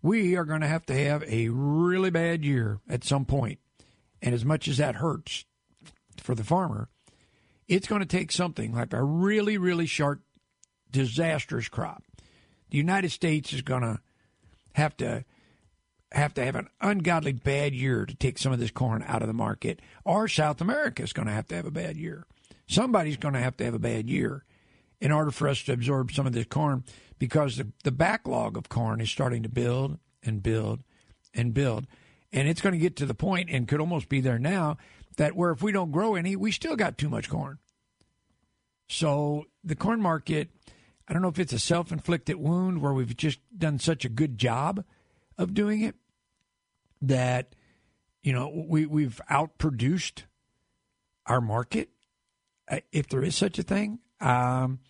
We are going to have to have a really bad year at some point. And as much as that hurts for the farmer, it's going to take something like a really, really sharp, disastrous crop. The United States is going to have to have to have an ungodly bad year to take some of this corn out of the market, or South America is going to have to have a bad year. Somebody's going to have to have a bad year in order for us to absorb some of this corn because the, the backlog of corn is starting to build and build and build. And it's going to get to the point, and could almost be there now, that where if we don't grow any, we still got too much corn. So the corn market, I don't know if it's a self inflicted wound where we've just done such a good job of doing it that, you know, we, we've outproduced our market, uh, if there is such a thing. Um,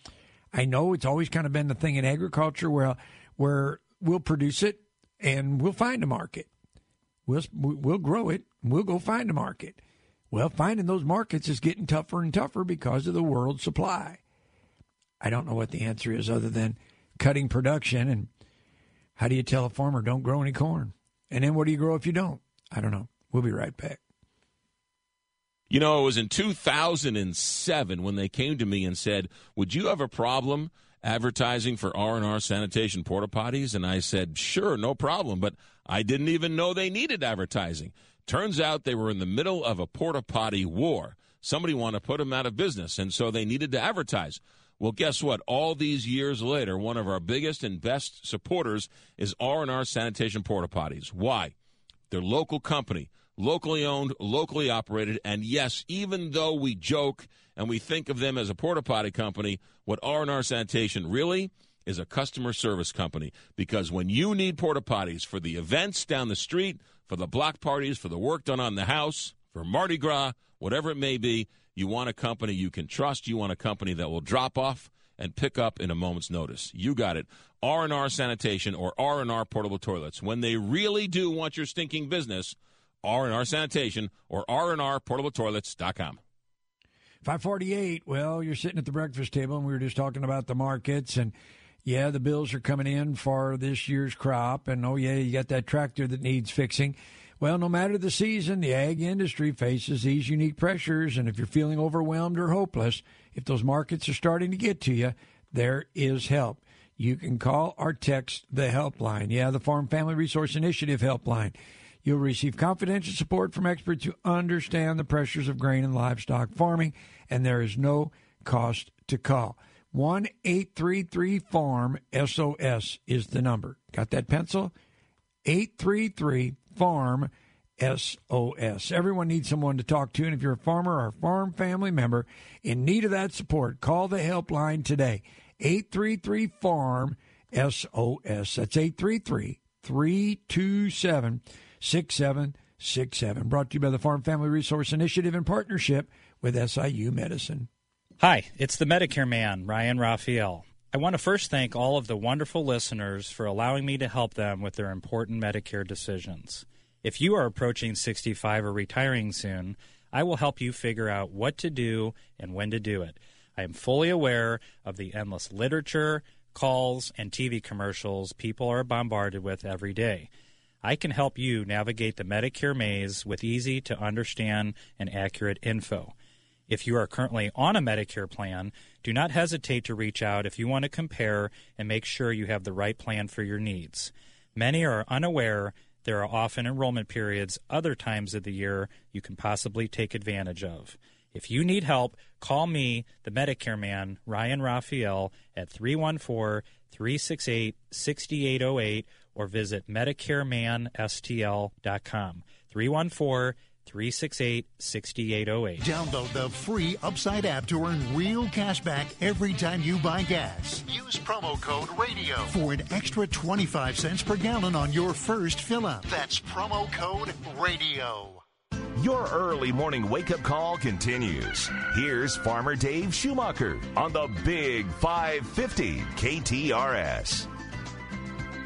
I know it's always kind of been the thing in agriculture where, where we'll produce it and we'll find a market. We'll, we'll grow it. We'll go find a market. Well, finding those markets is getting tougher and tougher because of the world supply. I don't know what the answer is other than cutting production and how do you tell a farmer don't grow any corn? And then what do you grow if you don't? I don't know. We'll be right back. You know, it was in 2007 when they came to me and said, "Would you have a problem advertising for R&R sanitation porta potties?" And I said, "Sure, no problem." But I didn't even know they needed advertising. Turns out they were in the middle of a porta potty war. Somebody wanted to put them out of business, and so they needed to advertise. Well, guess what? All these years later, one of our biggest and best supporters is R&R Sanitation Porta Potties. Why? They're local company, locally owned, locally operated, and yes, even though we joke and we think of them as a porta potty company, what R&R Sanitation really is a customer service company because when you need porta potties for the events down the street, for the block parties, for the work done on the house, for Mardi Gras, whatever it may be, you want a company you can trust. You want a company that will drop off and pick up in a moment's notice. You got it. R&R Sanitation or R&R Portable Toilets. When they really do want your stinking business, R&R Sanitation or rnrportabletoilets.com. 548, well, you're sitting at the breakfast table and we were just talking about the markets and yeah, the bills are coming in for this year's crop and oh yeah, you got that tractor that needs fixing. Well, no matter the season, the ag industry faces these unique pressures. And if you're feeling overwhelmed or hopeless, if those markets are starting to get to you, there is help. You can call or text the helpline. Yeah, the Farm Family Resource Initiative helpline. You'll receive confidential support from experts who understand the pressures of grain and livestock farming, and there is no cost to call. 1 833 Farm SOS is the number. Got that pencil? 833 Farm SOS. Everyone needs someone to talk to, and if you're a farmer or a farm family member in need of that support, call the helpline today. 833 Farm SOS. That's 833 327 6767. Brought to you by the Farm Family Resource Initiative in partnership with SIU Medicine. Hi, it's the Medicare man, Ryan Raphael. I want to first thank all of the wonderful listeners for allowing me to help them with their important Medicare decisions. If you are approaching 65 or retiring soon, I will help you figure out what to do and when to do it. I am fully aware of the endless literature, calls, and TV commercials people are bombarded with every day. I can help you navigate the Medicare maze with easy to understand and accurate info. If you are currently on a Medicare plan, do not hesitate to reach out if you want to compare and make sure you have the right plan for your needs. Many are unaware there are often enrollment periods other times of the year you can possibly take advantage of. If you need help, call me, the Medicare man, Ryan Raphael, at 314 368 6808 or visit MedicareManSTL.com. 314 368 6808. Download the free Upside app to earn real cash back every time you buy gas. Use promo code RADIO for an extra 25 cents per gallon on your first fill up. That's promo code RADIO. Your early morning wake up call continues. Here's Farmer Dave Schumacher on the Big 550 KTRS.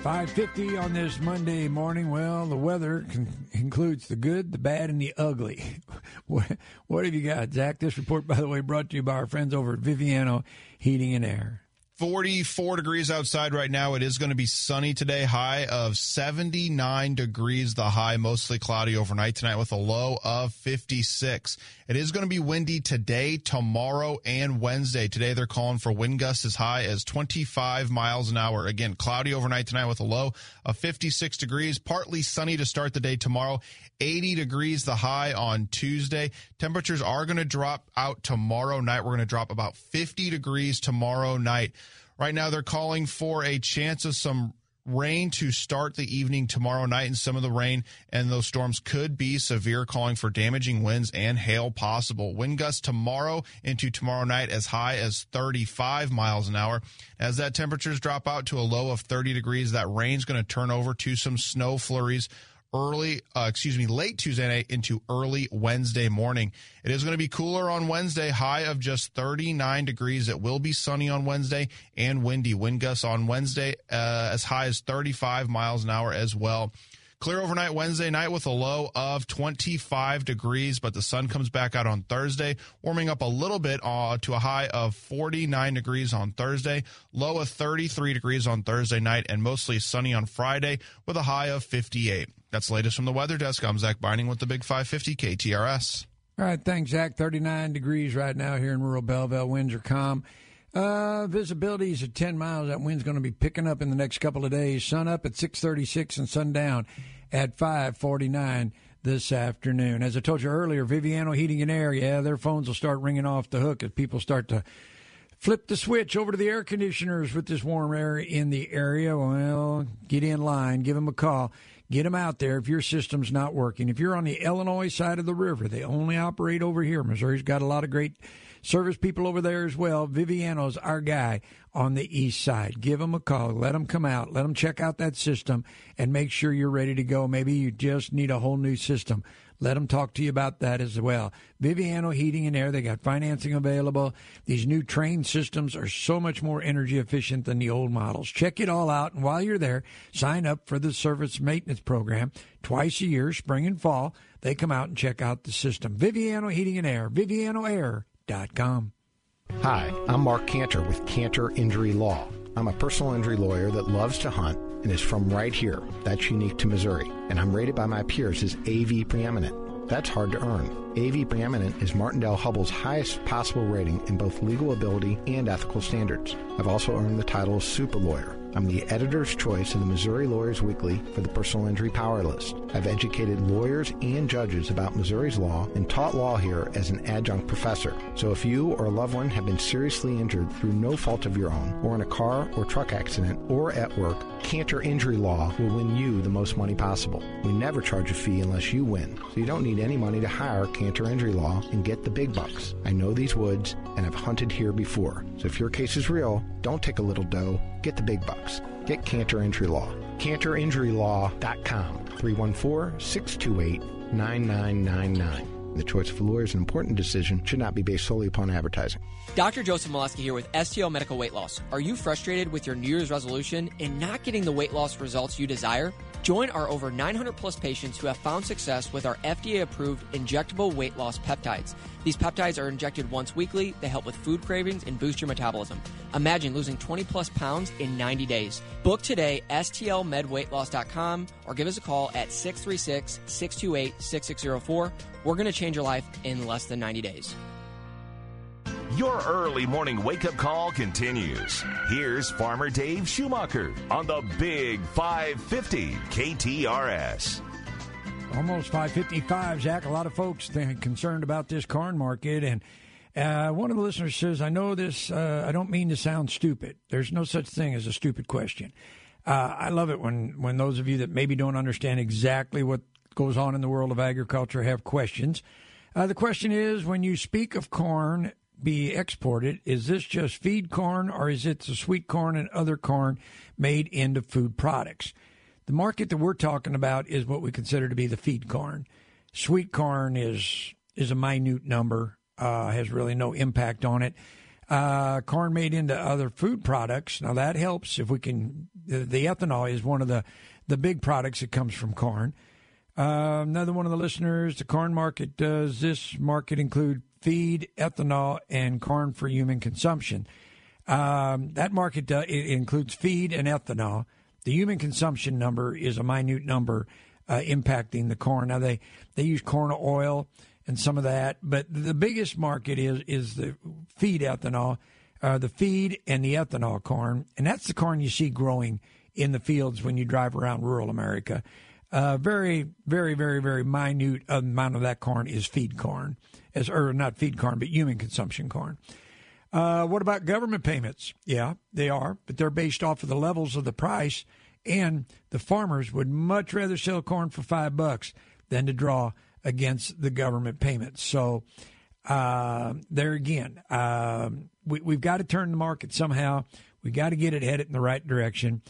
550 on this Monday morning. Well, the weather con- includes the good, the bad, and the ugly. what, what have you got, Zach? This report, by the way, brought to you by our friends over at Viviano Heating and Air. 44 degrees outside right now. It is going to be sunny today. High of 79 degrees. The high mostly cloudy overnight tonight with a low of 56. It is going to be windy today, tomorrow, and Wednesday. Today they're calling for wind gusts as high as 25 miles an hour. Again, cloudy overnight tonight with a low of 56 degrees. Partly sunny to start the day tomorrow. 80 degrees the high on Tuesday. Temperatures are going to drop out tomorrow night. We're going to drop about 50 degrees tomorrow night. Right now, they're calling for a chance of some rain to start the evening tomorrow night, and some of the rain and those storms could be severe, calling for damaging winds and hail possible. Wind gusts tomorrow into tomorrow night as high as 35 miles an hour. As that temperatures drop out to a low of 30 degrees, that rain's going to turn over to some snow flurries early, uh, excuse me, late Tuesday night into early Wednesday morning. It is going to be cooler on Wednesday, high of just 39 degrees. It will be sunny on Wednesday and windy. Wind gusts on Wednesday uh, as high as 35 miles an hour as well. Clear overnight Wednesday night with a low of 25 degrees, but the sun comes back out on Thursday, warming up a little bit uh, to a high of 49 degrees on Thursday, low of 33 degrees on Thursday night, and mostly sunny on Friday with a high of 58. That's latest from the weather desk. I'm Zach Binding with the Big 550 KTRS. All right, thanks, Zach. 39 degrees right now here in rural Belleville. Winds are calm. Uh, visibility is at 10 miles. That wind's going to be picking up in the next couple of days. Sun up at 636 and sundown at 549 this afternoon. As I told you earlier, Viviano Heating and Air, yeah, their phones will start ringing off the hook as people start to flip the switch over to the air conditioners with this warm air in the area. Well, get in line, give them a call. Get them out there if your system's not working. If you're on the Illinois side of the river, they only operate over here. Missouri's got a lot of great service people over there as well. Viviano's our guy on the east side. Give them a call. Let them come out. Let them check out that system and make sure you're ready to go. Maybe you just need a whole new system. Let them talk to you about that as well. Viviano Heating and Air, they got financing available. These new Trane systems are so much more energy efficient than the old models. Check it all out. And while you're there, sign up for the service maintenance program twice a year, spring and fall. They come out and check out the system. Viviano Heating and Air, Viviano Air, Hi, I'm Mark Cantor with Cantor Injury Law. I'm a personal injury lawyer that loves to hunt and is from right here. That's unique to Missouri. And I'm rated by my peers as AV preeminent. That's hard to earn. AV preeminent is Martindale Hubbell's highest possible rating in both legal ability and ethical standards. I've also earned the title of super lawyer. I'm the editor's choice in the Missouri Lawyers Weekly for the Personal Injury Power List. I've educated lawyers and judges about Missouri's law and taught law here as an adjunct professor. So if you or a loved one have been seriously injured through no fault of your own, or in a car or truck accident, or at work, Cantor Injury Law will win you the most money possible. We never charge a fee unless you win, so you don't need any money to hire Cantor Injury Law and get the big bucks. I know these woods and have hunted here before. So if your case is real, don't take a little dough, get the big bucks. Get Cantor Injury Law. CantorInjuryLaw.com 314 628 9999. The choice of a lawyer is an important decision, should not be based solely upon advertising. Dr. Joseph Molesky here with STL Medical Weight Loss. Are you frustrated with your New Year's resolution and not getting the weight loss results you desire? Join our over 900 plus patients who have found success with our FDA approved injectable weight loss peptides. These peptides are injected once weekly. They help with food cravings and boost your metabolism. Imagine losing 20 plus pounds in 90 days. Book today, stlmedweightloss.com, or give us a call at 636 628 6604. We're going to change your life in less than 90 days. Your early morning wake up call continues. Here's Farmer Dave Schumacher on the Big 550 KTRS. Almost 555, Zach. A lot of folks concerned about this corn market. And uh, one of the listeners says, I know this, uh, I don't mean to sound stupid. There's no such thing as a stupid question. Uh, I love it when, when those of you that maybe don't understand exactly what goes on in the world of agriculture have questions. Uh, the question is when you speak of corn be exported, is this just feed corn or is it the sweet corn and other corn made into food products? The market that we're talking about is what we consider to be the feed corn. Sweet corn is is a minute number, uh, has really no impact on it. Uh, corn made into other food products. Now that helps if we can. The, the ethanol is one of the the big products that comes from corn. Uh, another one of the listeners, the corn market does this market include feed, ethanol, and corn for human consumption? Um, that market uh, it includes feed and ethanol. The human consumption number is a minute number uh, impacting the corn. Now they they use corn oil and some of that, but the biggest market is is the feed ethanol, uh, the feed and the ethanol corn, and that's the corn you see growing in the fields when you drive around rural America. Uh, very, very, very, very minute amount of that corn is feed corn, as or not feed corn, but human consumption corn. Uh, what about government payments? Yeah, they are, but they're based off of the levels of the price, and the farmers would much rather sell corn for five bucks than to draw against the government payments. So uh, there again, um, we, we've got to turn the market somehow. We've got to get it headed in the right direction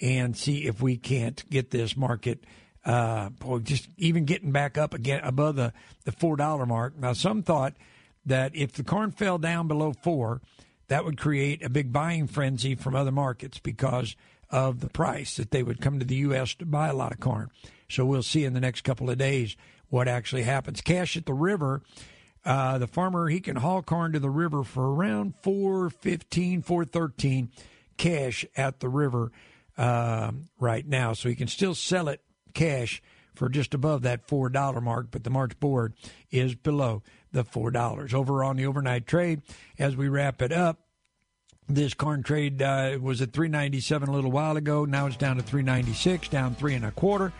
and see if we can't get this market uh, boy, just even getting back up again above the, the four dollar mark. Now, some thought that if the corn fell down below four, that would create a big buying frenzy from other markets because of the price that they would come to the U.S. to buy a lot of corn. So we'll see in the next couple of days what actually happens. Cash at the river. Uh, the farmer he can haul corn to the river for around 415 413 cash at the river uh, right now so he can still sell it cash for just above that $4 mark, but the March board is below the $4. Over on the overnight trade, as we wrap it up, this corn trade uh, was at 397 a little while ago. Now it's down to 396, down three and a quarter.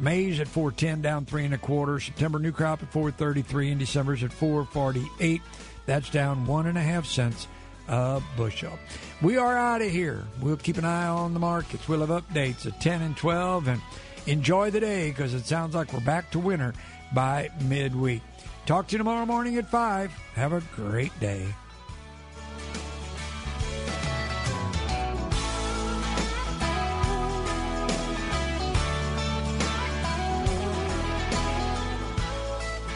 May's at 410, down three and a quarter. September new crop at 433, and December's at 448. That's down one and a half cents a bushel. We are out of here. We'll keep an eye on the markets. We'll have updates at 10 and 12, and enjoy the day because it sounds like we're back to winter by midweek. Talk to you tomorrow morning at 5. Have a great day.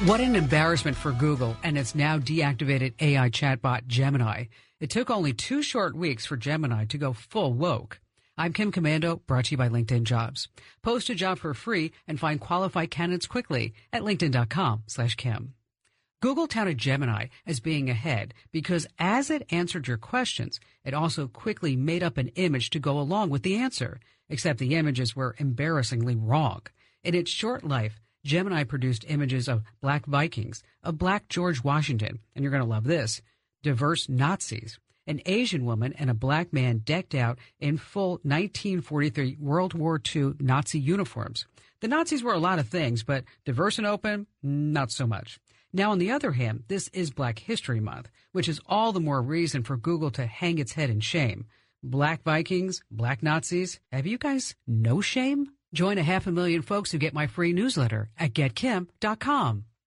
What an embarrassment for Google and its now deactivated AI chatbot Gemini. It took only two short weeks for Gemini to go full woke. I'm Kim Komando, brought to you by LinkedIn Jobs. Post a job for free and find qualified candidates quickly at linkedin.com slash Kim. Google touted Gemini as being ahead because as it answered your questions, it also quickly made up an image to go along with the answer, except the images were embarrassingly wrong. In its short life, Gemini produced images of black Vikings, of black George Washington, and you're going to love this, diverse Nazis, an Asian woman and a black man decked out in full 1943 World War II Nazi uniforms. The Nazis were a lot of things, but diverse and open, not so much. Now, on the other hand, this is Black History Month, which is all the more reason for Google to hang its head in shame. Black Vikings, black Nazis, have you guys no shame? Join a half a million folks who get my free newsletter at getkim.com.